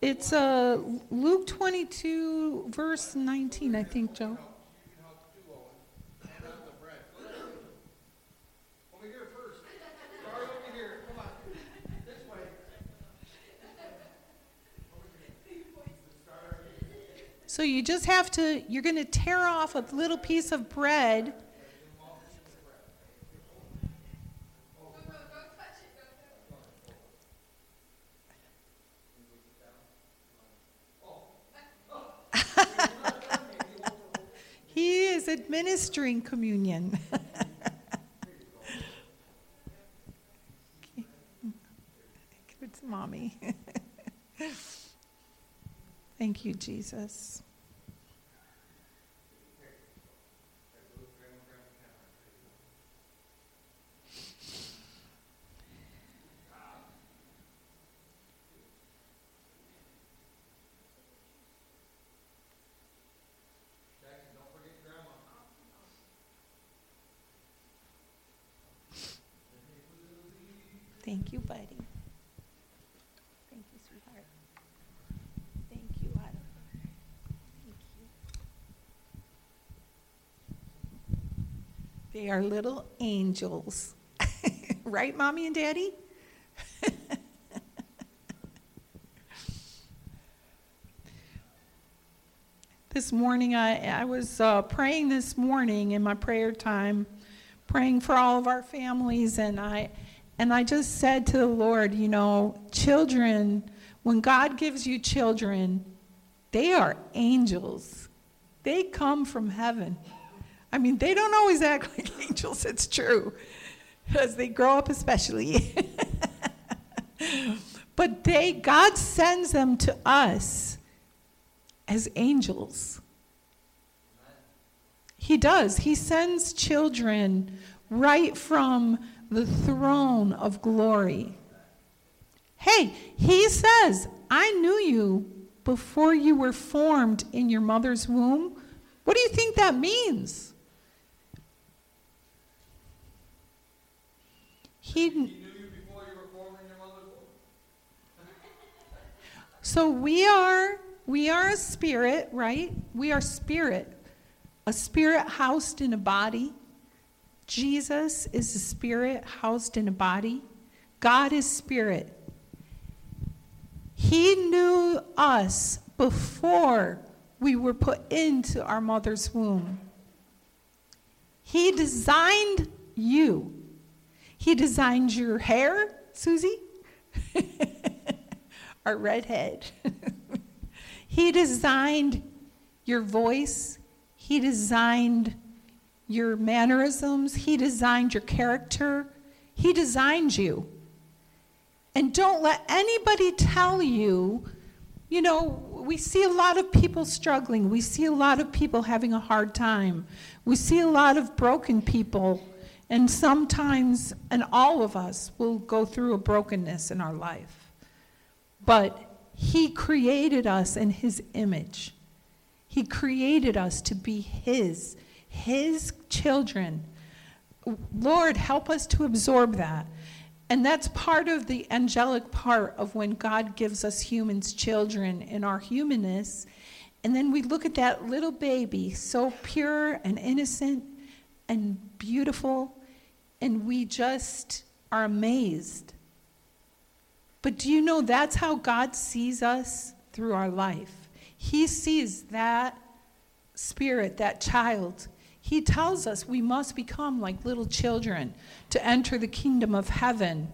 It's uh, Luke 22, verse 19, I think, Joe. So you just have to, you're going to tear off a little piece of bread. he is administering communion. Give it to mommy. Thank you, Jesus. Thank you, buddy. Thank you, sweetheart. Thank you, Adam. Thank you. They are little angels. right, mommy and daddy? this morning, I, I was uh, praying this morning in my prayer time, praying for all of our families, and I and I just said to the Lord, you know, children, when God gives you children, they are angels. They come from heaven. I mean, they don't always act like angels, it's true, as they grow up, especially. but they, God sends them to us as angels. He does. He sends children right from the throne of glory. Hey, he says, I knew you before you were formed in your mother's womb. What do you think that means? He, knew so we are we are a spirit, right? We are spirit. A spirit housed in a body. Jesus is a spirit housed in a body. God is spirit. He knew us before we were put into our mother's womb. He designed you. He designed your hair, Susie, our redhead. he designed your voice. He designed your mannerisms, He designed your character, He designed you. And don't let anybody tell you, you know, we see a lot of people struggling. We see a lot of people having a hard time. We see a lot of broken people. And sometimes, and all of us will go through a brokenness in our life. But He created us in His image. He created us to be His his children. Lord, help us to absorb that. And that's part of the angelic part of when God gives us humans children in our humanness. And then we look at that little baby, so pure and innocent and beautiful, and we just are amazed. But do you know that's how God sees us through our life? He sees that spirit, that child, he tells us we must become like little children to enter the kingdom of heaven.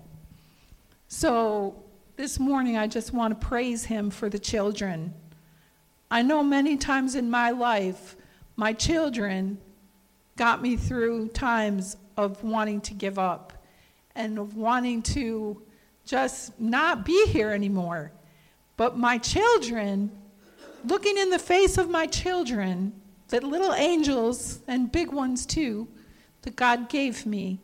So this morning, I just want to praise Him for the children. I know many times in my life, my children got me through times of wanting to give up and of wanting to just not be here anymore. But my children, looking in the face of my children, that little angels and big ones too that God gave me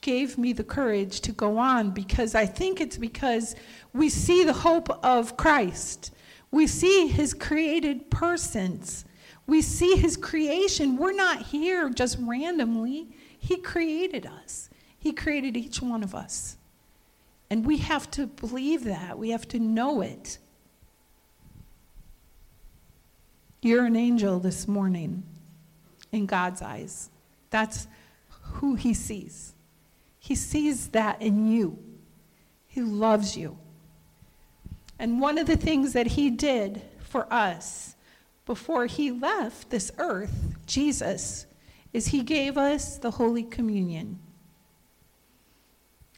gave me the courage to go on because I think it's because we see the hope of Christ. We see his created persons. We see his creation. We're not here just randomly. He created us, he created each one of us. And we have to believe that, we have to know it. You're an angel this morning in God's eyes. That's who He sees. He sees that in you. He loves you. And one of the things that He did for us before He left this earth, Jesus, is He gave us the Holy Communion.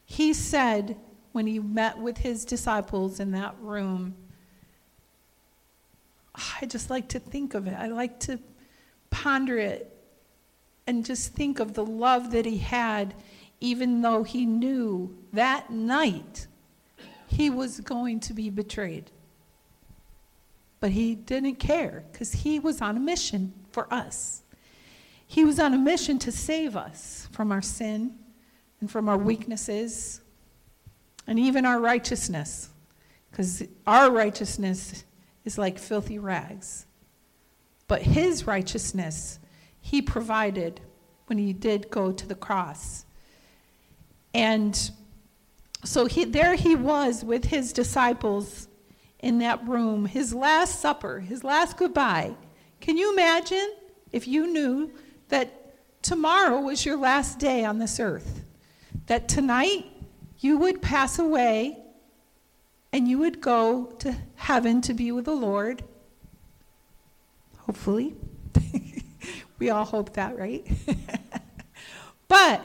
He said when He met with His disciples in that room, ah, I just like to think of it. I like to ponder it and just think of the love that he had, even though he knew that night he was going to be betrayed. But he didn't care because he was on a mission for us. He was on a mission to save us from our sin and from our weaknesses and even our righteousness because our righteousness is like filthy rags. But his righteousness he provided when he did go to the cross. And so he, there he was with his disciples in that room, his last supper, his last goodbye. Can you imagine if you knew that tomorrow was your last day on this earth? That tonight you would pass away and you would go to heaven to be with the Lord, hopefully. we all hope that, right? but,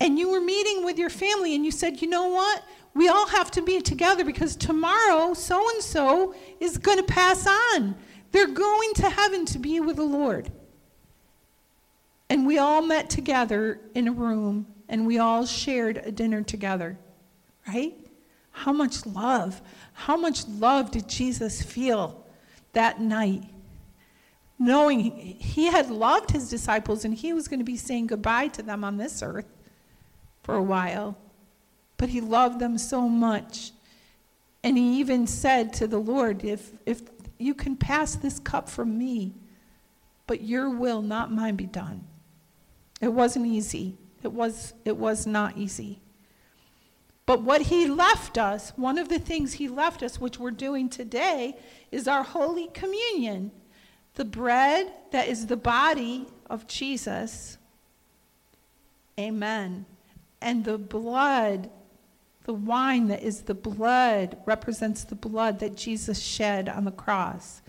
and you were meeting with your family and you said, you know what? We all have to be together because tomorrow so and so is going to pass on. They're going to heaven to be with the Lord. And we all met together in a room and we all shared a dinner together, right? How much love, how much love did Jesus feel that night? Knowing he had loved his disciples and he was going to be saying goodbye to them on this earth for a while. But he loved them so much. And he even said to the Lord, If, if you can pass this cup from me, but your will, not mine, be done. It wasn't easy. It was, it was not easy. But what he left us, one of the things he left us, which we're doing today, is our Holy Communion. The bread that is the body of Jesus. Amen. And the blood, the wine that is the blood, represents the blood that Jesus shed on the cross.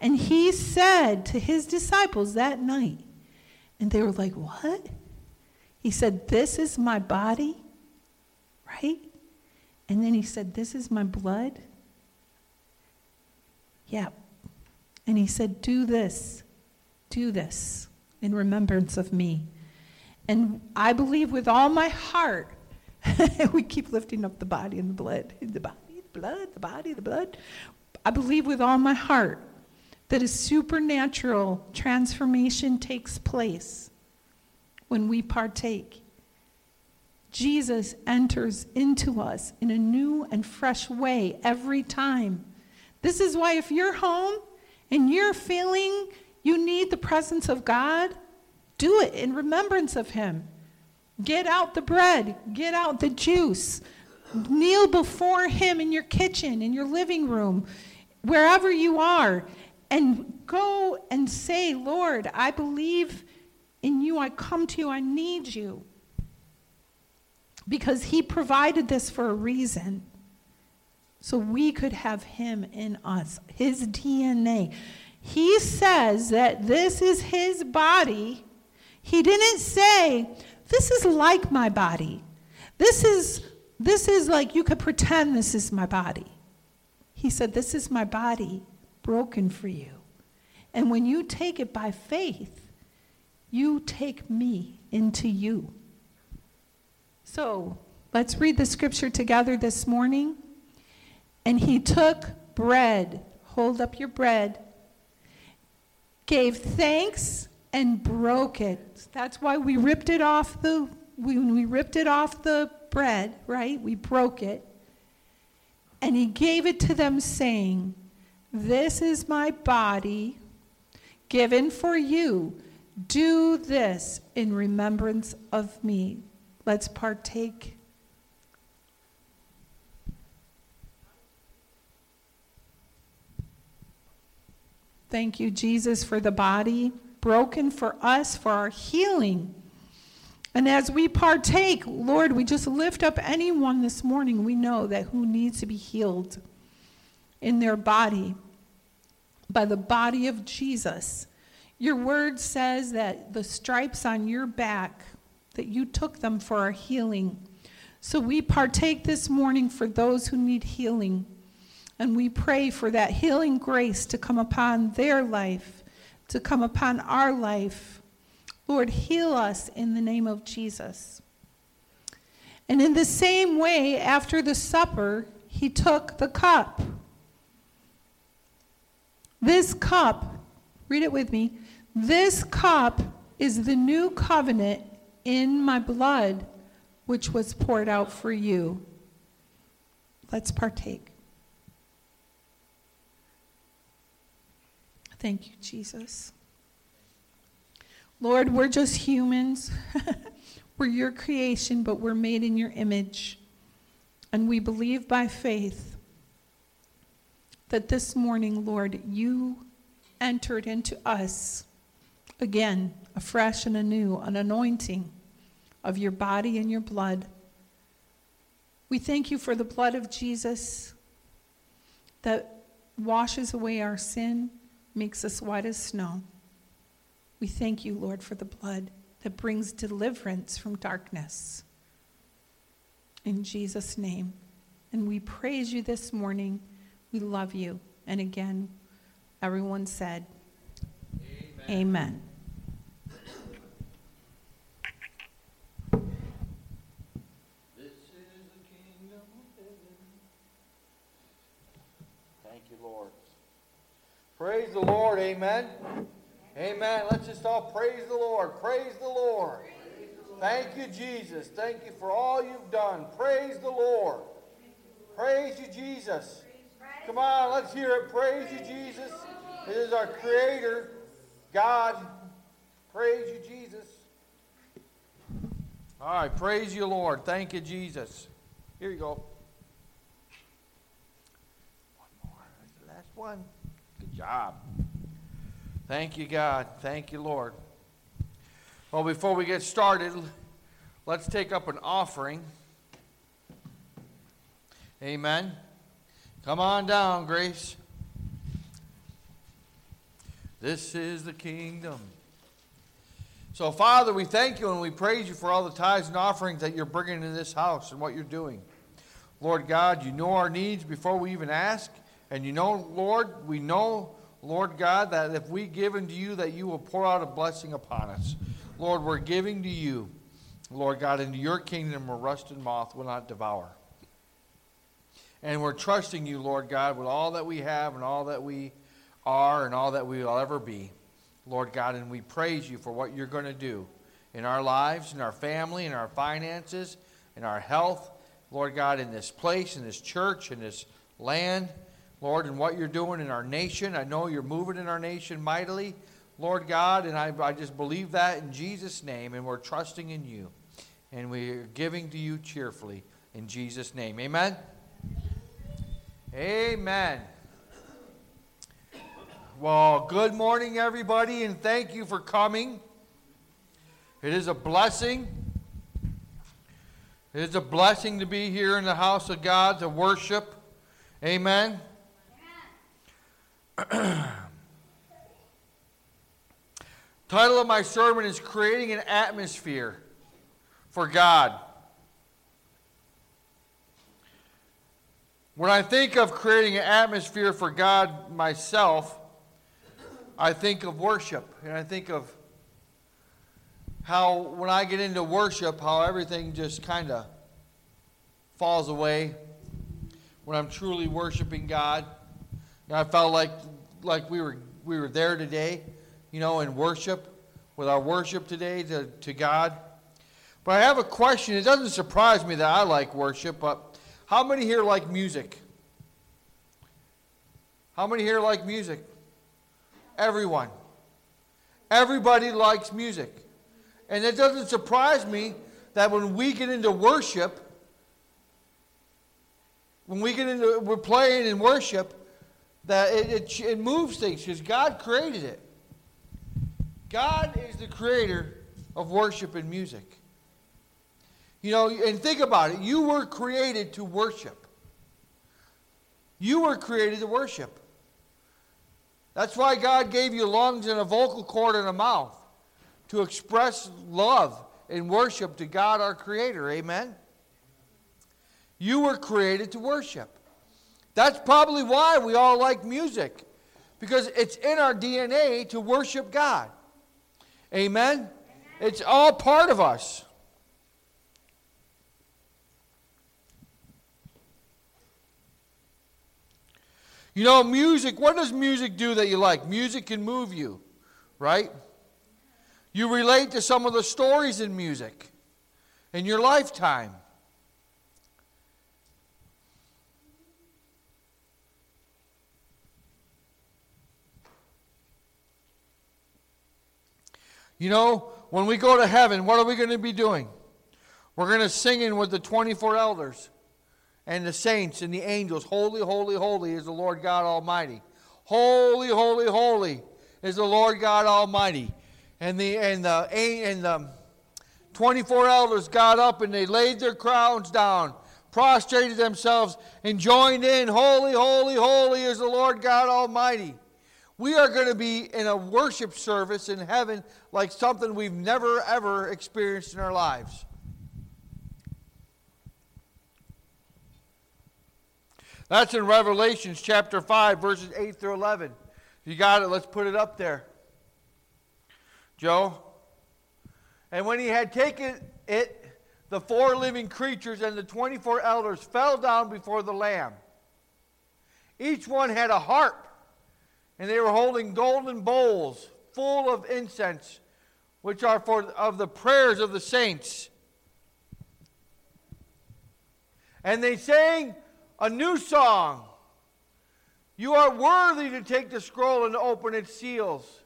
And he said to his disciples that night, and they were like, What? He said, This is my body right? And then he said, This is my blood. Yeah. And he said, Do this, do this in remembrance of me. And I believe with all my heart, we keep lifting up the body and the blood, the body, the blood, the body, the blood. I believe with all my heart that a supernatural transformation takes place when we partake. Jesus enters into us in a new and fresh way every time. This is why, if you're home and you're feeling you need the presence of God, do it in remembrance of Him. Get out the bread, get out the juice, kneel before Him in your kitchen, in your living room, wherever you are, and go and say, Lord, I believe in you. I come to you. I need you because he provided this for a reason. So we could have him in us, his DNA. He says that this is his body. He didn't say, this is like my body. This is this is like you could pretend this is my body. He said, This is my body broken for you. And when you take it by faith, you take me into you. So let's read the scripture together this morning. And he took bread, hold up your bread, gave thanks and broke it. That's why we ripped it off the when we ripped it off the bread, right? We broke it. And he gave it to them saying, "This is my body given for you. Do this in remembrance of me." Let's partake. Thank you, Jesus, for the body broken for us, for our healing. And as we partake, Lord, we just lift up anyone this morning we know that who needs to be healed in their body by the body of Jesus. Your word says that the stripes on your back, that you took them for our healing. So we partake this morning for those who need healing. And we pray for that healing grace to come upon their life, to come upon our life. Lord, heal us in the name of Jesus. And in the same way, after the supper, he took the cup. This cup, read it with me. This cup is the new covenant in my blood which was poured out for you. Let's partake. Thank you, Jesus. Lord, we're just humans. we're your creation, but we're made in your image. And we believe by faith that this morning, Lord, you entered into us again, afresh and anew, an anointing of your body and your blood. We thank you for the blood of Jesus that washes away our sin, makes us white as snow. We thank you, Lord, for the blood that brings deliverance from darkness. In Jesus' name. And we praise you this morning. We love you. And again, everyone said, Amen. Amen. Praise the Lord. Amen. Amen. Let's just all praise the Lord. Praise the Lord. Thank you, Jesus. Thank you for all you've done. Praise the Lord. Praise you, Jesus. Come on, let's hear it. Praise you, Jesus. It is our Creator, God. Praise you, Jesus. All right, praise you, Lord. Thank you, Jesus. Here you go. One more. That's the last one job. Thank you, God. Thank you, Lord. Well, before we get started, let's take up an offering. Amen. Come on down, Grace. This is the kingdom. So, Father, we thank you and we praise you for all the tithes and offerings that you're bringing in this house and what you're doing. Lord God, you know our needs before we even ask. And you know, Lord, we know, Lord God, that if we give unto you, that you will pour out a blessing upon us. Lord, we're giving to you, Lord God, into your kingdom where rust and moth will not devour. And we're trusting you, Lord God, with all that we have and all that we are and all that we will ever be, Lord God. And we praise you for what you're going to do in our lives, in our family, in our finances, in our health, Lord God, in this place, in this church, in this land. Lord, and what you're doing in our nation. I know you're moving in our nation mightily, Lord God, and I, I just believe that in Jesus' name, and we're trusting in you. And we're giving to you cheerfully in Jesus' name. Amen? Amen. Well, good morning, everybody, and thank you for coming. It is a blessing. It is a blessing to be here in the house of God to worship. Amen. Title of my sermon is Creating an Atmosphere for God. When I think of creating an atmosphere for God myself, I think of worship. And I think of how, when I get into worship, how everything just kind of falls away when I'm truly worshiping God. I felt like like we were we were there today, you know, in worship with our worship today to, to God. But I have a question. It doesn't surprise me that I like worship, but how many here like music? How many here like music? Everyone. Everybody likes music. And it doesn't surprise me that when we get into worship, when we get into we're playing in worship, that it, it, it moves things because God created it. God is the creator of worship and music. You know, and think about it. You were created to worship. You were created to worship. That's why God gave you lungs and a vocal cord and a mouth to express love and worship to God our Creator. Amen? You were created to worship. That's probably why we all like music, because it's in our DNA to worship God. Amen? Amen. It's all part of us. You know, music, what does music do that you like? Music can move you, right? You relate to some of the stories in music in your lifetime. You know, when we go to heaven, what are we going to be doing? We're going to sing in with the 24 elders and the saints and the angels. Holy, holy, holy is the Lord God Almighty. Holy, holy, holy is the Lord God Almighty. And the and the and the 24 elders got up and they laid their crowns down, prostrated themselves, and joined in. Holy, holy, holy is the Lord God Almighty. We are going to be in a worship service in heaven like something we've never ever experienced in our lives. That's in Revelations chapter 5, verses 8 through 11. You got it? Let's put it up there. Joe? And when he had taken it, the four living creatures and the 24 elders fell down before the Lamb. Each one had a harp, and they were holding golden bowls full of incense, which are for of the prayers of the saints. And they sang a new song. You are worthy to take the scroll and open its seals,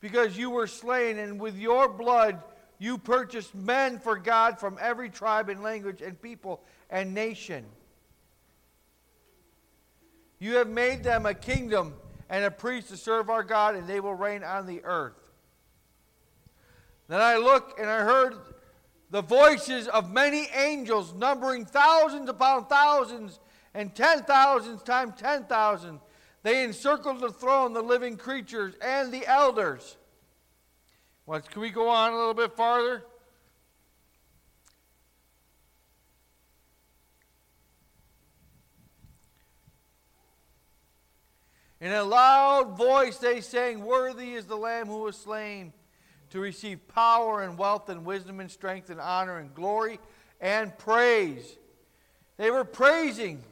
because you were slain, and with your blood you purchased men for God from every tribe and language and people and nation. You have made them a kingdom and a priest to serve our God, and they will reign on the earth. Then I looked and I heard the voices of many angels, numbering thousands upon thousands and ten thousands times ten thousand. They encircled the throne, the living creatures, and the elders. Well, can we go on a little bit farther? In a loud voice they sang, Worthy is the Lamb who was slain to receive power and wealth and wisdom and strength and honor and glory and praise. They were praising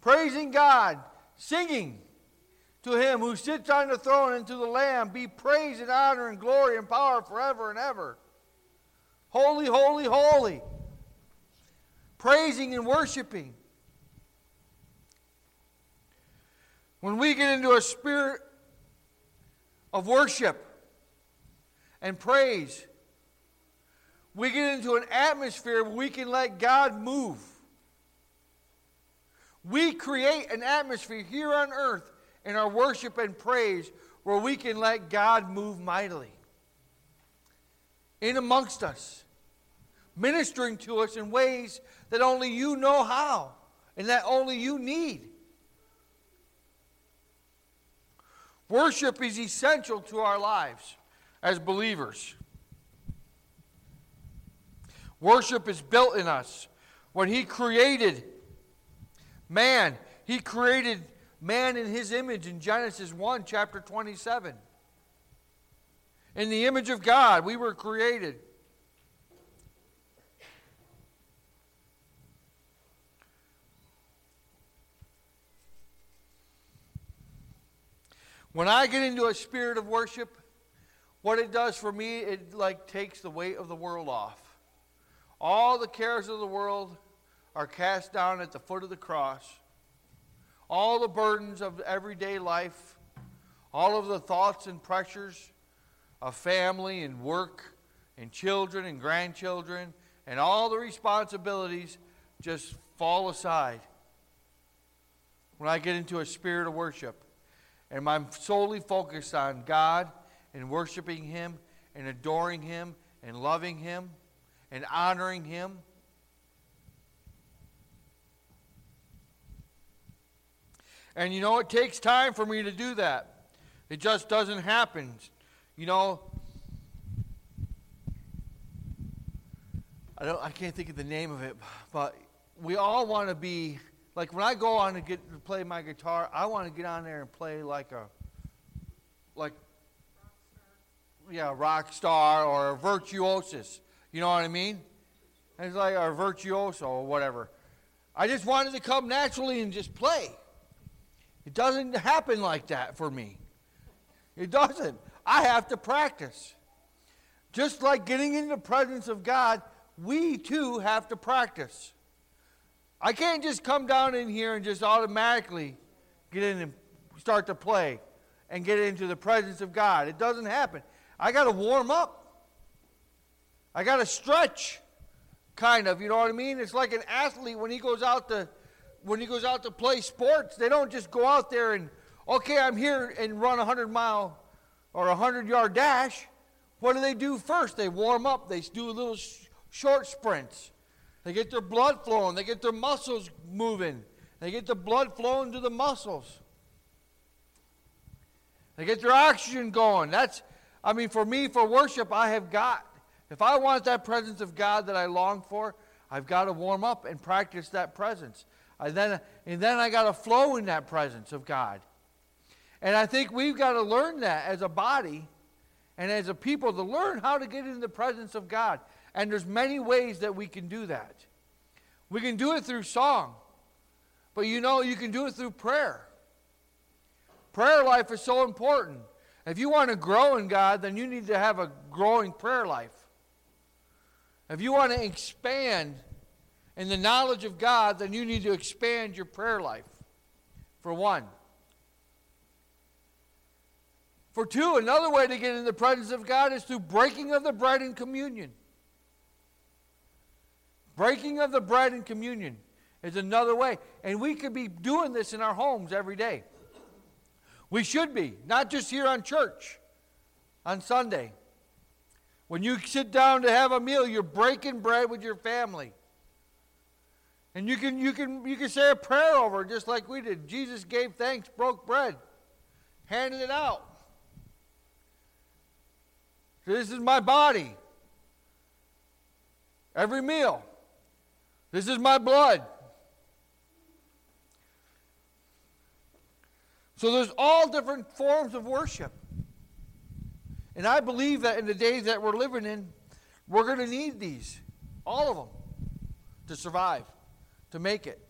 praising God, singing to him who sits on the throne and to the Lamb be praise and honor and glory and power forever and ever. Holy, holy, holy. Praising and worshiping. When we get into a spirit of worship and praise, we get into an atmosphere where we can let God move. We create an atmosphere here on earth in our worship and praise where we can let God move mightily in amongst us, ministering to us in ways that only you know how and that only you need. Worship is essential to our lives as believers. Worship is built in us. When He created Man, he created man in his image in Genesis 1, chapter 27. In the image of God, we were created. When I get into a spirit of worship, what it does for me, it like takes the weight of the world off. All the cares of the world are cast down at the foot of the cross. All the burdens of everyday life, all of the thoughts and pressures of family and work and children and grandchildren and all the responsibilities just fall aside when I get into a spirit of worship and I'm solely focused on God and worshiping Him and adoring Him and loving Him and honoring Him. And you know, it takes time for me to do that. It just doesn't happen. You know, I don't I can't think of the name of it, but we all want to be like when I go on to get to play my guitar, I want to get on there and play like a like yeah, rock star or a virtuosis. You know what I mean? It's like a virtuoso or whatever. I just wanted to come naturally and just play. It doesn't happen like that for me. It doesn't. I have to practice. Just like getting in the presence of God, we too have to practice. I can't just come down in here and just automatically get in and start to play and get into the presence of God. It doesn't happen. I got to warm up. I got to stretch, kind of. You know what I mean? It's like an athlete when he goes out to when he goes out to play sports. They don't just go out there and okay, I'm here and run a hundred mile or a hundred yard dash. What do they do first? They warm up. They do a little sh- short sprints. They get their blood flowing. They get their muscles moving. They get the blood flowing to the muscles. They get their oxygen going. That's, I mean, for me, for worship, I have got, if I want that presence of God that I long for, I've got to warm up and practice that presence. I then, and then I got to flow in that presence of God. And I think we've got to learn that as a body and as a people to learn how to get in the presence of God. And there's many ways that we can do that. We can do it through song. But you know, you can do it through prayer. Prayer life is so important. If you want to grow in God, then you need to have a growing prayer life. If you want to expand in the knowledge of God, then you need to expand your prayer life, for one. For two, another way to get in the presence of God is through breaking of the bread in communion. Breaking of the bread in communion is another way. And we could be doing this in our homes every day. We should be, not just here on church on Sunday. When you sit down to have a meal, you're breaking bread with your family. And you can, you can, you can say a prayer over it just like we did. Jesus gave thanks, broke bread, handed it out. This is my body. Every meal. This is my blood. So there's all different forms of worship. And I believe that in the days that we're living in, we're going to need these, all of them, to survive, to make it.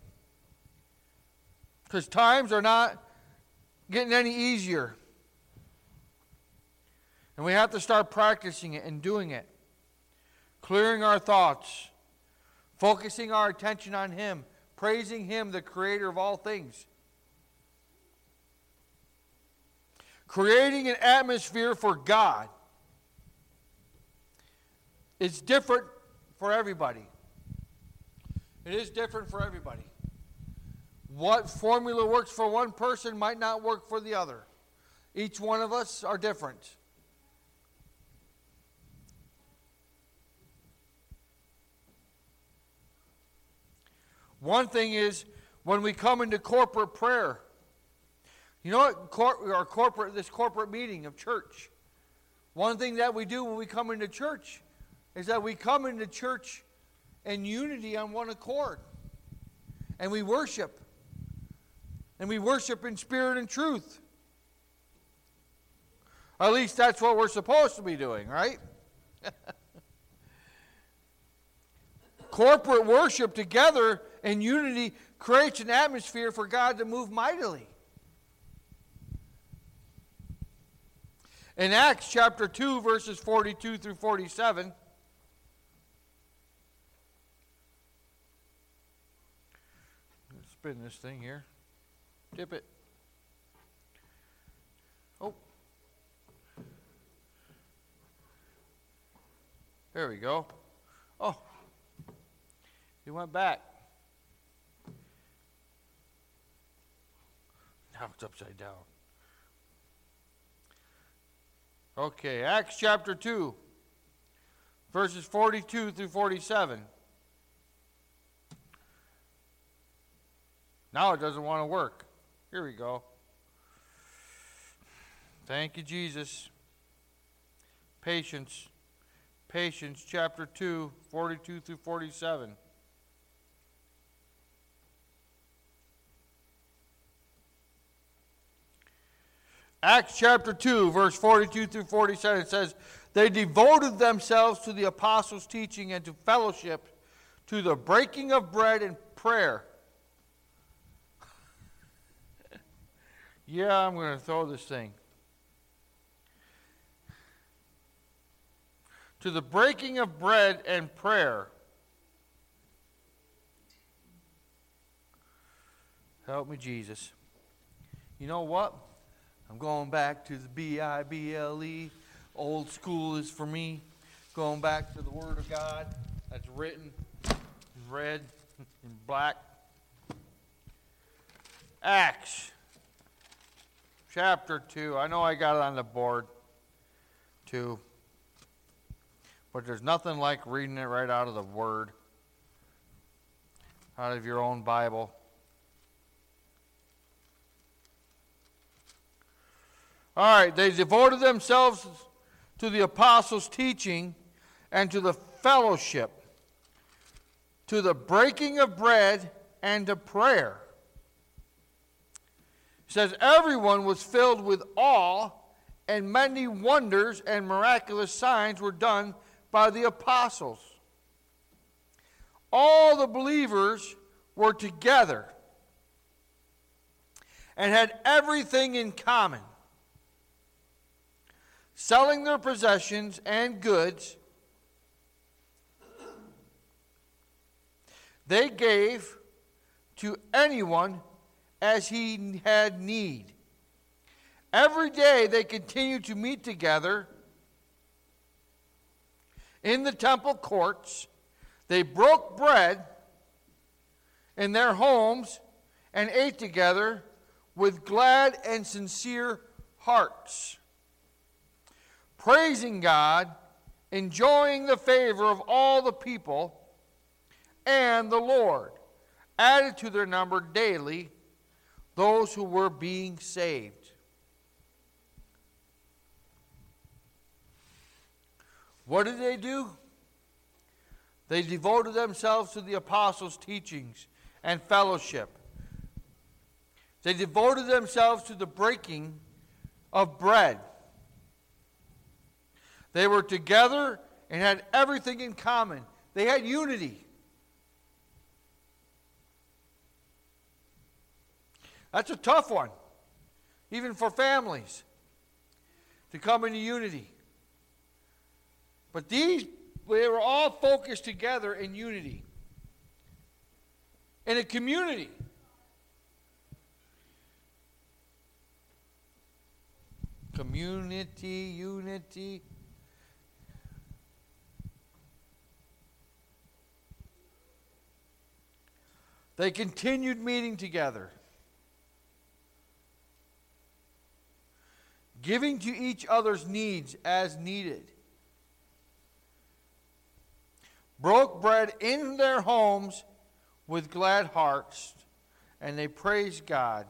Because times are not getting any easier. And we have to start practicing it and doing it, clearing our thoughts focusing our attention on Him, praising Him, the Creator of all things. Creating an atmosphere for God. It's different for everybody. It is different for everybody. What formula works for one person might not work for the other. Each one of us are different. One thing is when we come into corporate prayer. You know what? Cor- our corporate, this corporate meeting of church. One thing that we do when we come into church is that we come into church in unity on one accord. And we worship. And we worship in spirit and truth. At least that's what we're supposed to be doing, right? Corporate worship together and unity creates an atmosphere for God to move mightily. In Acts chapter 2, verses 42 through 47, spin this thing here. Dip it. Oh. There we go. Oh. He went back. It's upside down. Okay, Acts chapter 2, verses 42 through 47. Now it doesn't want to work. Here we go. Thank you, Jesus. Patience. Patience, chapter 2, 42 through 47. Acts chapter 2, verse 42 through 47 says, They devoted themselves to the apostles' teaching and to fellowship, to the breaking of bread and prayer. yeah, I'm going to throw this thing. To the breaking of bread and prayer. Help me, Jesus. You know what? I'm going back to the B I B L E. Old school is for me. Going back to the Word of God that's written in red and black. Acts chapter 2. I know I got it on the board too. But there's nothing like reading it right out of the Word, out of your own Bible. All right, they devoted themselves to the apostles' teaching and to the fellowship, to the breaking of bread and to prayer. It says, Everyone was filled with awe, and many wonders and miraculous signs were done by the apostles. All the believers were together and had everything in common selling their possessions and goods, they gave to anyone as he had need. Every day they continued to meet together in the temple courts. They broke bread in their homes and ate together with glad and sincere hearts praising God, enjoying the favor of all the people, and the Lord added to their number daily those who were being saved. What did they do? They devoted themselves to the apostles' teachings and fellowship. They devoted themselves to the breaking of bread. They were together and had everything in common. They had unity. That's a tough one, even for families, to come into unity. But these, they were all focused together in unity, in a community. Community, unity. They continued meeting together, giving to each other's needs as needed. Broke bread in their homes with glad hearts, and they praised God.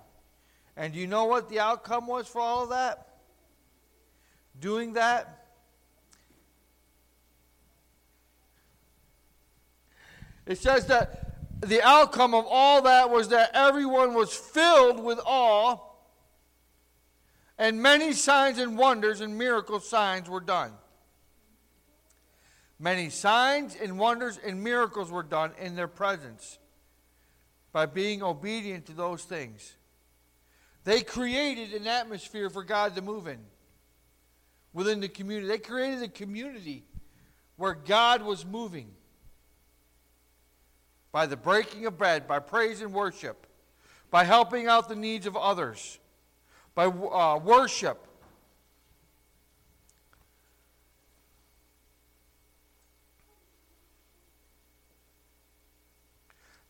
And do you know what the outcome was for all of that? Doing that? It says that the outcome of all that was that everyone was filled with awe, and many signs and wonders and miracle signs were done. Many signs and wonders and miracles were done in their presence by being obedient to those things. They created an atmosphere for God to move in within the community. They created a community where God was moving by the breaking of bread, by praise and worship, by helping out the needs of others, by uh, worship.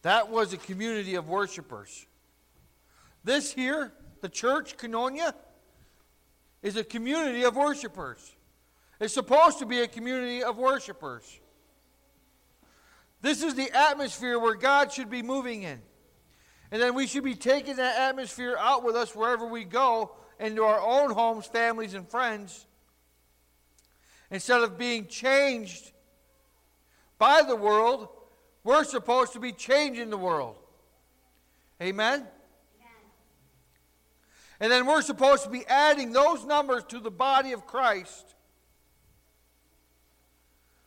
That was a community of worshipers. This here the church, Koinonia, is a community of worshipers. It's supposed to be a community of worshipers. This is the atmosphere where God should be moving in. And then we should be taking that atmosphere out with us wherever we go into our own homes, families, and friends. Instead of being changed by the world, we're supposed to be changing the world. Amen? And then we're supposed to be adding those numbers to the body of Christ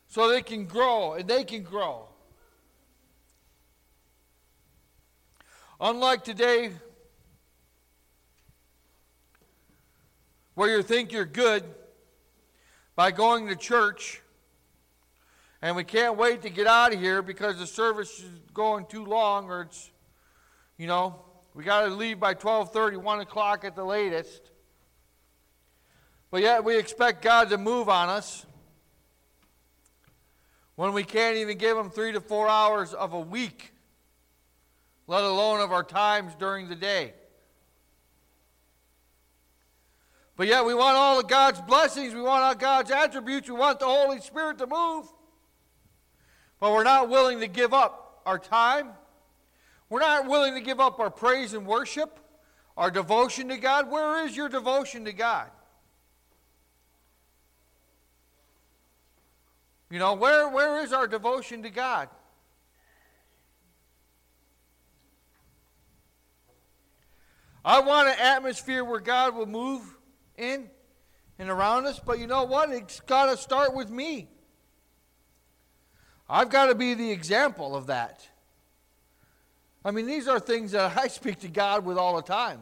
so they can grow and they can grow. Unlike today, where you think you're good by going to church, and we can't wait to get out of here because the service is going too long, or it's, you know, we got to leave by 12:30, 1 o'clock at the latest. But yet we expect God to move on us when we can't even give Him three to four hours of a week let alone of our times during the day. But yet we want all of God's blessings, we want all God's attributes, we want the Holy Spirit to move. But we're not willing to give up our time. We're not willing to give up our praise and worship, our devotion to God. Where is your devotion to God? You know, where, where is our devotion to God? I want an atmosphere where God will move in and around us, but you know what? It's got to start with me. I've got to be the example of that. I mean, these are things that I speak to God with all the time.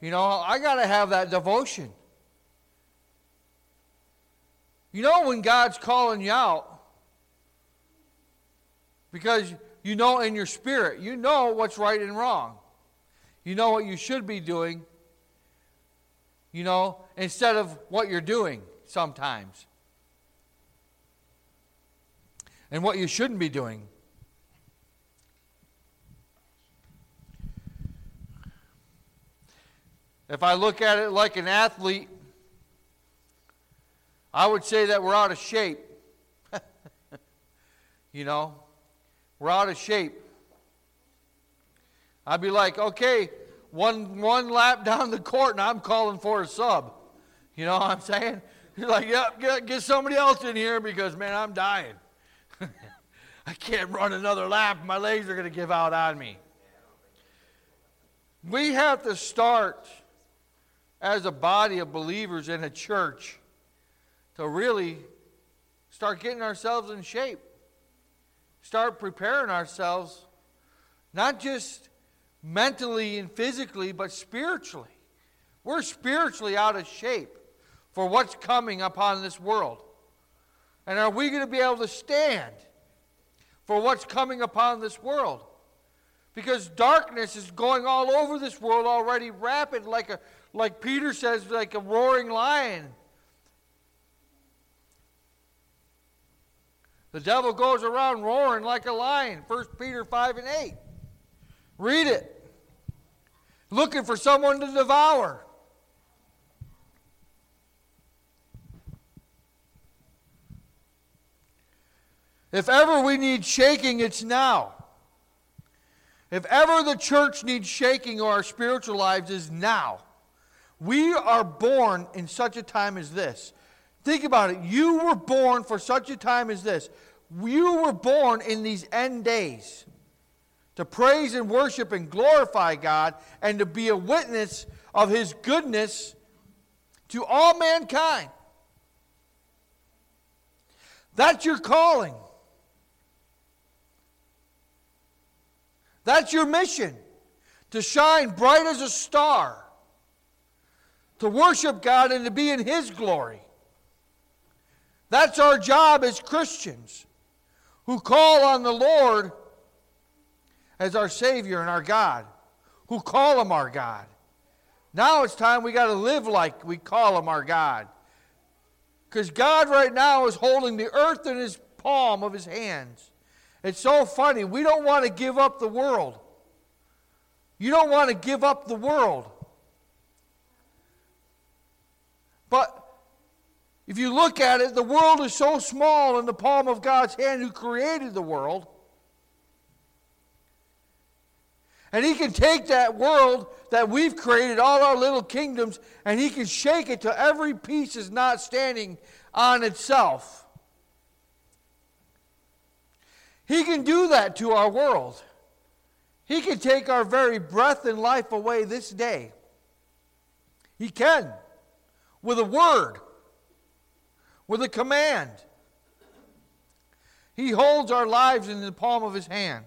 You know, I got to have that devotion. You know when God's calling you out because you know in your spirit, you know what's right and wrong. You know what you should be doing, you know, instead of what you're doing sometimes. And what you shouldn't be doing. If I look at it like an athlete, I would say that we're out of shape. you know, we're out of shape. I'd be like, okay, one, one lap down the court and I'm calling for a sub. You know what I'm saying? You're like, yep, get, get somebody else in here because, man, I'm dying. I can't run another lap. My legs are going to give out on me. We have to start as a body of believers in a church to really start getting ourselves in shape. Start preparing ourselves, not just mentally and physically, but spiritually. We're spiritually out of shape for what's coming upon this world. And are we going to be able to stand for what's coming upon this world? Because darkness is going all over this world already rapid, like, a, like Peter says, like a roaring lion. The devil goes around roaring like a lion, 1 Peter 5 and 8. Read it. Looking for someone to devour. If ever we need shaking, it's now. If ever the church needs shaking or our spiritual lives, is now. We are born in such a time as this. Think about it. You were born for such a time as this. You were born in these end days to praise and worship and glorify God and to be a witness of His goodness to all mankind. That's your calling. That's your mission to shine bright as a star, to worship God and to be in His glory. That's our job as Christians who call on the Lord as our Savior and our God, who call Him our God. Now it's time we got to live like we call Him our God. Because God right now is holding the earth in His palm of His hands. It's so funny. We don't want to give up the world. You don't want to give up the world. But if you look at it, the world is so small in the palm of God's hand who created the world. And He can take that world that we've created, all our little kingdoms, and He can shake it till every piece is not standing on itself. He can do that to our world. He can take our very breath and life away this day. He can. With a word, with a command. He holds our lives in the palm of His hand.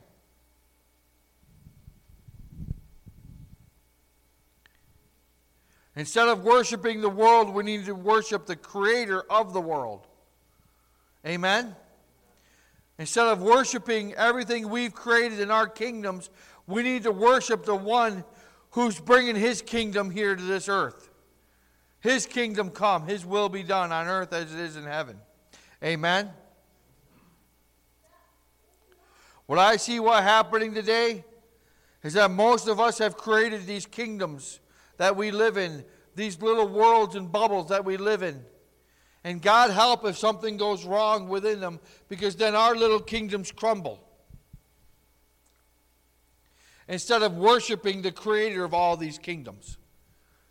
Instead of worshiping the world, we need to worship the creator of the world. Amen? Instead of worshiping everything we've created in our kingdoms, we need to worship the one who's bringing his kingdom here to this earth. His kingdom come, his will be done on earth as it is in heaven. Amen? What I see what happening today is that most of us have created these kingdoms that we live in, these little worlds and bubbles that we live in. And God help if something goes wrong within them, because then our little kingdoms crumble. Instead of worshiping the creator of all these kingdoms,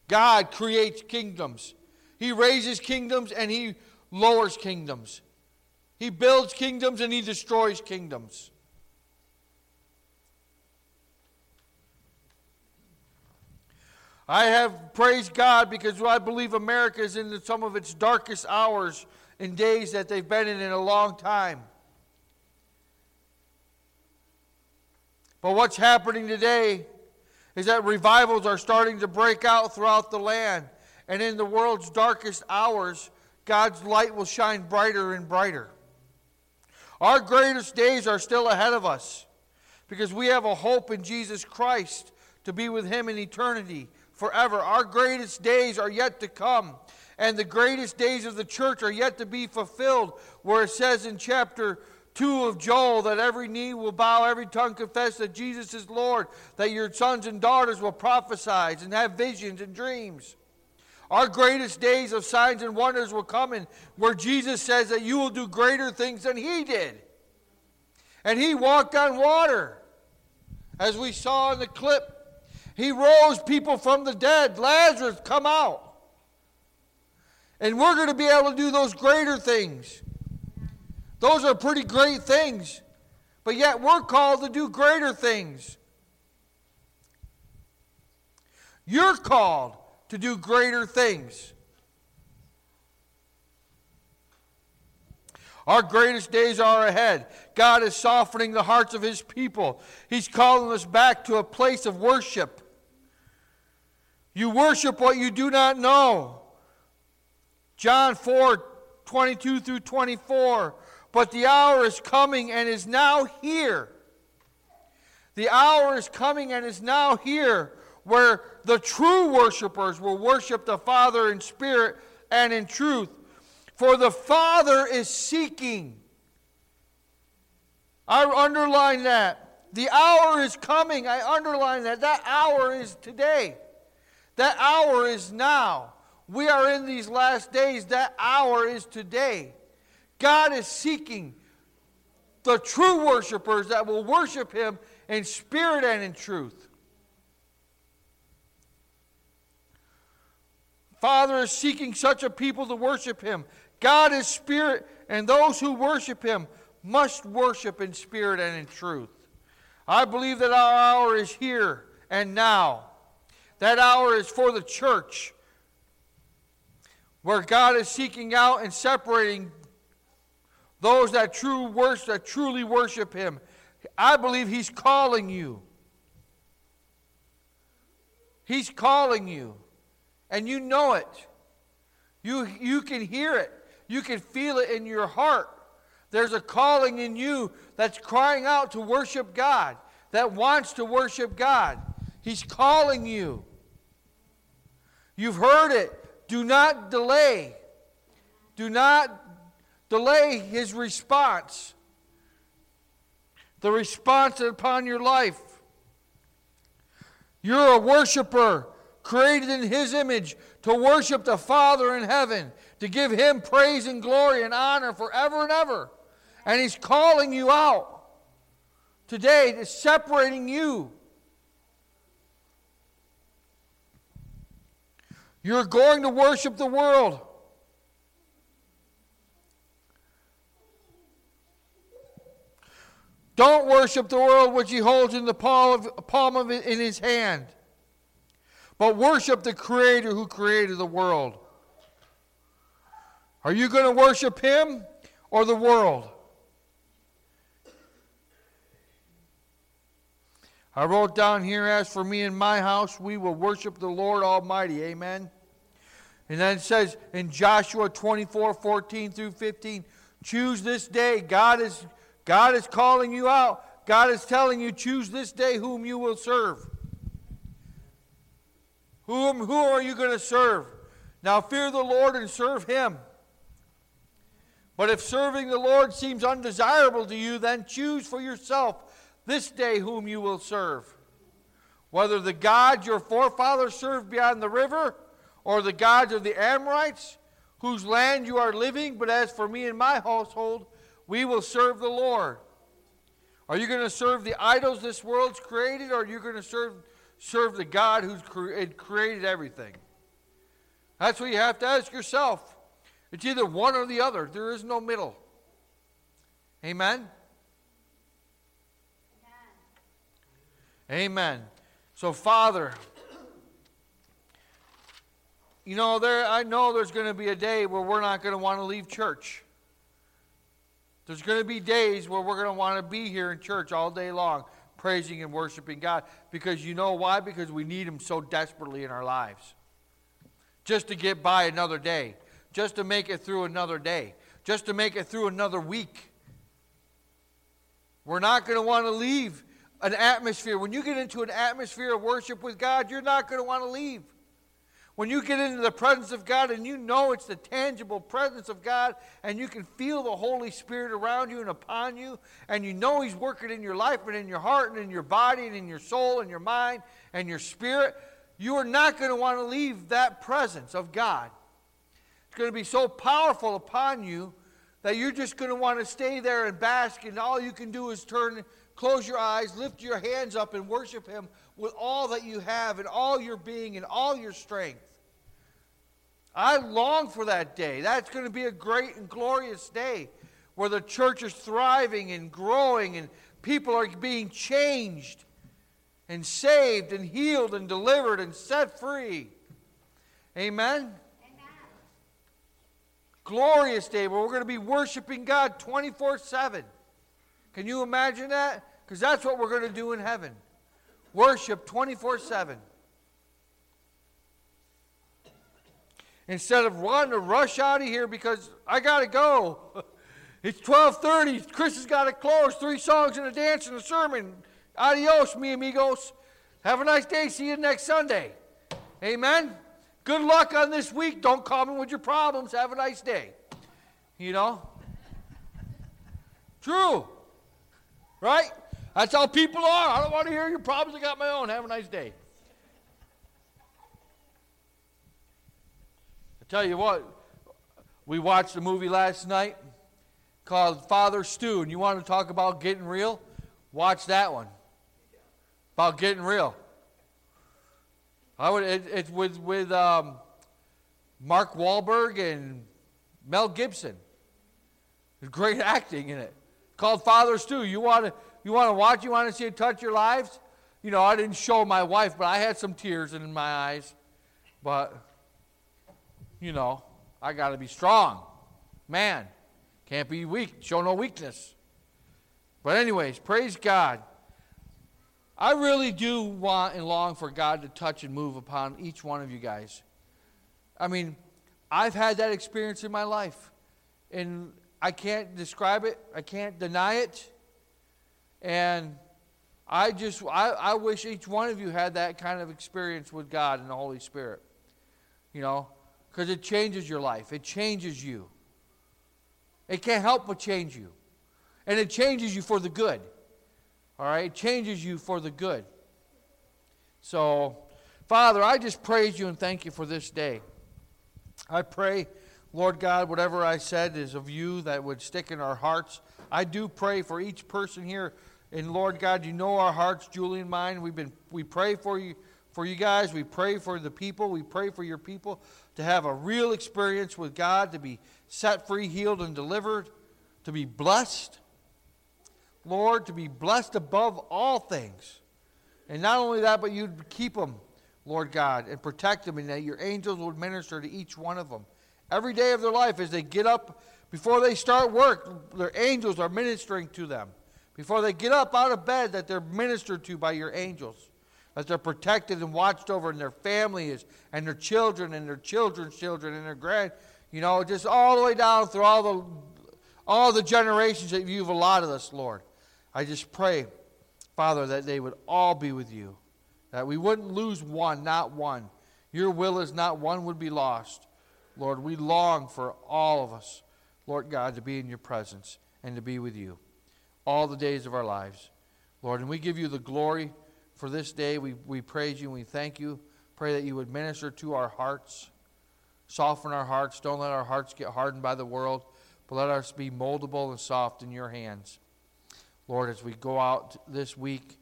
God creates kingdoms. He raises kingdoms and he lowers kingdoms. He builds kingdoms and he destroys kingdoms. I have praised God because I believe America is in some of its darkest hours and days that they've been in in a long time. But what's happening today is that revivals are starting to break out throughout the land. And in the world's darkest hours, God's light will shine brighter and brighter. Our greatest days are still ahead of us because we have a hope in Jesus Christ to be with Him in eternity forever. Our greatest days are yet to come, and the greatest days of the church are yet to be fulfilled, where it says in chapter 2 of Joel that every knee will bow, every tongue confess that Jesus is Lord, that your sons and daughters will prophesy and have visions and dreams. Our greatest days of signs and wonders will come in where Jesus says that you will do greater things than he did. And he walked on water, as we saw in the clip he rose people from the dead. Lazarus, come out. And we're going to be able to do those greater things. Those are pretty great things. But yet we're called to do greater things. You're called to do greater things. Our greatest days are ahead. God is softening the hearts of His people. He's calling us back to a place of worship. You worship what you do not know. John 4 22 through 24. But the hour is coming and is now here. The hour is coming and is now here where the true worshipers will worship the Father in spirit and in truth. For the Father is seeking. I underline that. The hour is coming. I underline that. That hour is today. That hour is now. We are in these last days. That hour is today. God is seeking the true worshipers that will worship Him in spirit and in truth. Father is seeking such a people to worship Him. God is spirit, and those who worship Him must worship in spirit and in truth. I believe that our hour is here and now. That hour is for the church, where God is seeking out and separating those that true worship, that truly worship Him. I believe He's calling you. He's calling you, and you know it. You, you can hear it. You can feel it in your heart. There's a calling in you that's crying out to worship God, that wants to worship God. He's calling you. You've heard it. Do not delay. Do not delay his response. The response upon your life. You're a worshiper created in His image to worship the Father in heaven, to give Him praise and glory and honor forever and ever. And He's calling you out today, to separating you. You're going to worship the world. Don't worship the world which he holds in the palm of, palm of in his hand, but worship the Creator who created the world. Are you going to worship him or the world? I wrote down here, as for me and my house, we will worship the Lord Almighty. Amen. And then it says in Joshua 24 14 through 15, choose this day. God is God is calling you out. God is telling you, choose this day whom you will serve. Whom, who are you going to serve? Now fear the Lord and serve him. But if serving the Lord seems undesirable to you, then choose for yourself this day whom you will serve. Whether the gods your forefathers served beyond the river, or the gods of the Amorites, whose land you are living, but as for me and my household, we will serve the Lord. Are you going to serve the idols this world's created, or are you going to serve, serve the God who's cre- created everything? That's what you have to ask yourself. It's either one or the other, there is no middle. Amen? Amen. So, Father, you know, there I know there's going to be a day where we're not going to want to leave church. There's going to be days where we're going to want to be here in church all day long, praising and worshiping God. Because you know why? Because we need Him so desperately in our lives. Just to get by another day, just to make it through another day, just to make it through another week. We're not going to want to leave an atmosphere. When you get into an atmosphere of worship with God, you're not going to want to leave. When you get into the presence of God and you know it's the tangible presence of God and you can feel the Holy Spirit around you and upon you and you know He's working in your life and in your heart and in your body and in your soul and your mind and your spirit, you are not going to want to leave that presence of God. It's going to be so powerful upon you that you're just going to want to stay there and bask and all you can do is turn close your eyes, lift your hands up and worship him with all that you have and all your being and all your strength. I long for that day. That's going to be a great and glorious day where the church is thriving and growing and people are being changed and saved and healed and delivered and set free. Amen? Amen. Glorious day where we're going to be worshiping God 24 7. Can you imagine that? Because that's what we're going to do in heaven worship 24 7. instead of wanting to rush out of here because I got to go. It's 12:30. Chris has got to close. Three songs and a dance and a sermon. Adios, mi amigos. Have a nice day. See you next Sunday. Amen. Good luck on this week. Don't call me with your problems. Have a nice day. You know? True. Right? That's how people are. I don't want to hear your problems. I got my own. Have a nice day. I tell you what, we watched a movie last night called Father Stu, and you want to talk about getting real? Watch that one. About getting real. I would. It, it's with with um, Mark Wahlberg and Mel Gibson. There's great acting in it. Called Father Stu. You want to you want to watch? You want to see it touch your lives? You know, I didn't show my wife, but I had some tears in my eyes. But you know, I got to be strong. Man, can't be weak, show no weakness. But, anyways, praise God. I really do want and long for God to touch and move upon each one of you guys. I mean, I've had that experience in my life, and I can't describe it, I can't deny it. And I just, I, I wish each one of you had that kind of experience with God and the Holy Spirit. You know, because it changes your life, it changes you. It can't help but change you. And it changes you for the good. All right? It changes you for the good. So, Father, I just praise you and thank you for this day. I pray, Lord God, whatever I said is of you that would stick in our hearts. I do pray for each person here. And Lord God, you know our hearts, Julie and mine. We've been we pray for you for you guys. We pray for the people. We pray for your people to have a real experience with God, to be set free, healed, and delivered, to be blessed. Lord, to be blessed above all things. And not only that, but you'd keep them, Lord God, and protect them, and that your angels would minister to each one of them. Every day of their life, as they get up, before they start work, their angels are ministering to them. Before they get up out of bed, that they're ministered to by your angels. That they're protected and watched over, and their families, and their children, and their children's children, and their grand, you know, just all the way down through all the all the generations that you've allotted us, Lord. I just pray, Father, that they would all be with you, that we wouldn't lose one, not one. Your will is not one would be lost. Lord, we long for all of us, Lord God, to be in your presence and to be with you all the days of our lives. Lord, and we give you the glory for this day. We, we praise you and we thank you. Pray that you would minister to our hearts, soften our hearts. Don't let our hearts get hardened by the world, but let us be moldable and soft in your hands. Lord, as we go out this week,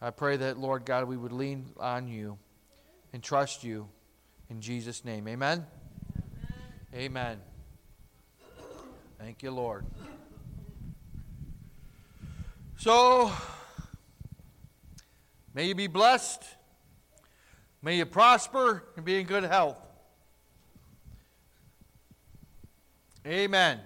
I pray that, Lord God, we would lean on you and trust you in Jesus' name. Amen. Amen. Amen. Thank you, Lord. So, may you be blessed. May you prosper and be in good health. Amen.